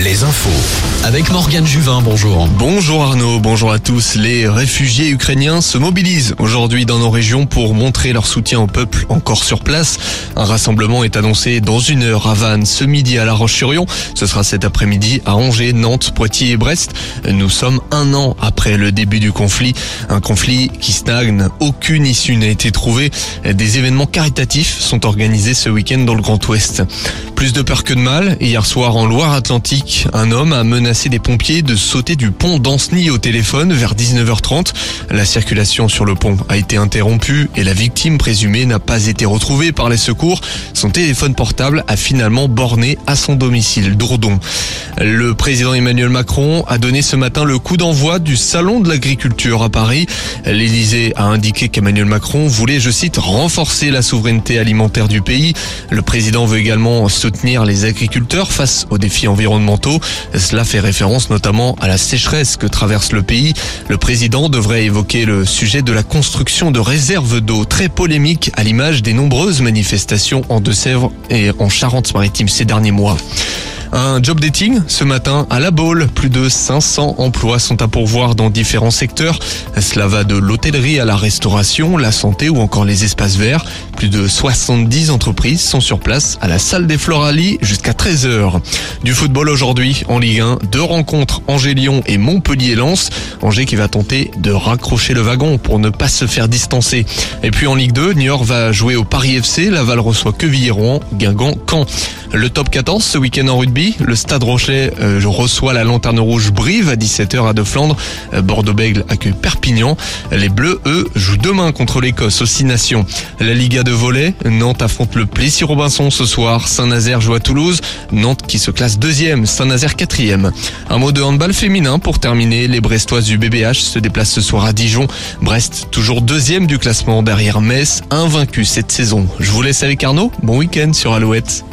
Les infos. Avec Morgane Juvin, bonjour. Bonjour Arnaud, bonjour à tous. Les réfugiés ukrainiens se mobilisent aujourd'hui dans nos régions pour montrer leur soutien au peuple encore sur place. Un rassemblement est annoncé dans une heure à Vannes, ce midi à La Roche-sur-Yon. Ce sera cet après-midi à Angers, Nantes, Poitiers et Brest. Nous sommes un an après le début du conflit. Un conflit qui stagne. Aucune issue n'a été trouvée. Des événements caritatifs sont organisés ce week-end dans le Grand Ouest. Plus de peur que de mal. Hier soir en Loire-Atlantique, un homme a menacé des pompiers de sauter du pont d'Anceny au téléphone vers 19h30. La circulation sur le pont a été interrompue et la victime présumée n'a pas été retrouvée par les secours. Son téléphone portable a finalement borné à son domicile d'Ourdon. Le président Emmanuel Macron a donné ce matin le coup d'envoi du salon de l'agriculture à Paris. L'Élysée a indiqué qu'Emmanuel Macron voulait, je cite, renforcer la souveraineté alimentaire du pays. Le président veut également soutenir les agriculteurs face aux défis Cela fait référence notamment à la sécheresse que traverse le pays. Le président devrait évoquer le sujet de la construction de réserves d'eau très polémique à l'image des nombreuses manifestations en Deux-Sèvres et en Charente-Maritime ces derniers mois. Un job dating ce matin à la Baule. Plus de 500 emplois sont à pourvoir dans différents secteurs. Cela va de l'hôtellerie à la restauration, la santé ou encore les espaces verts. Plus de 70 entreprises sont sur place à la salle des Floralies jusqu'à 13h. Du football aujourd'hui en Ligue 1, deux rencontres Angers-Lyon et Montpellier-Lens. Angers qui va tenter de raccrocher le wagon pour ne pas se faire distancer. Et puis en Ligue 2, Niort va jouer au Paris FC, Laval reçoit Quevilly-Rouen, Guingamp, Caen. Le top 14 ce week-end en rugby, le Stade Rocher euh, reçoit la Lanterne Rouge Brive à 17h à De Flandre. Euh, Bordeaux-Bègle accueille Perpignan. Les Bleus, eux, jouent demain contre l'Écosse aux Six Nations. La Liga de volley, Nantes affronte le Plessis-Robinson ce soir. Saint-Nazaire joue à Toulouse. Nantes qui se classe deuxième, Saint-Nazaire quatrième. Un mot de handball féminin pour terminer. Les Brestoises du BBH se déplacent ce soir à Dijon. Brest, toujours deuxième du classement derrière Metz, invaincu cette saison. Je vous laisse avec Arnaud. Bon week-end sur Alouette.